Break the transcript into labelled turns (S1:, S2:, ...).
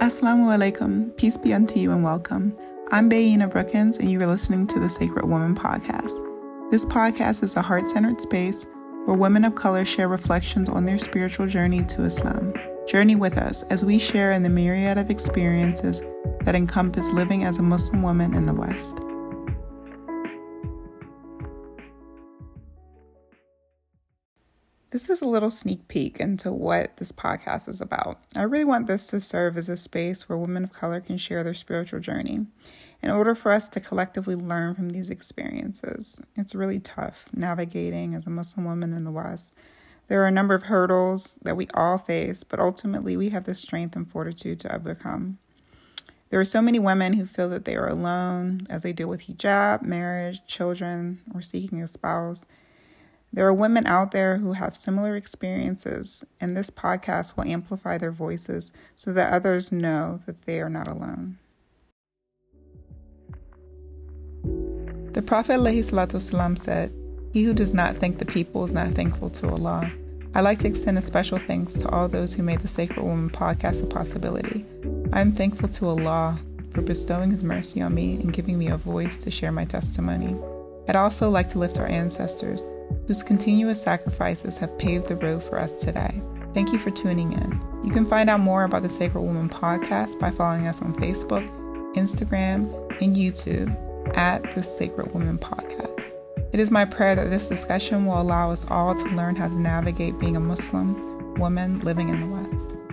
S1: Assalamu alaikum. Peace be unto you and welcome. I'm Bayina Brookins, and you are listening to the Sacred Woman Podcast. This podcast is a heart centered space where women of color share reflections on their spiritual journey to Islam. Journey with us as we share in the myriad of experiences that encompass living as a Muslim woman in the West. This is a little sneak peek into what this podcast is about. I really want this to serve as a space where women of color can share their spiritual journey in order for us to collectively learn from these experiences. It's really tough navigating as a Muslim woman in the West. There are a number of hurdles that we all face, but ultimately we have the strength and fortitude to overcome. There are so many women who feel that they are alone as they deal with hijab, marriage, children, or seeking a spouse. There are women out there who have similar experiences, and this podcast will amplify their voices so that others know that they are not alone. The Prophet said, He who does not thank the people is not thankful to Allah. I'd like to extend a special thanks to all those who made the Sacred Woman podcast a possibility. I am thankful to Allah for bestowing His mercy on me and giving me a voice to share my testimony. I'd also like to lift our ancestors whose continuous sacrifices have paved the road for us today. Thank you for tuning in. You can find out more about the Sacred Woman podcast by following us on Facebook, Instagram, and YouTube at the Sacred Woman podcast. It is my prayer that this discussion will allow us all to learn how to navigate being a Muslim woman living in the West.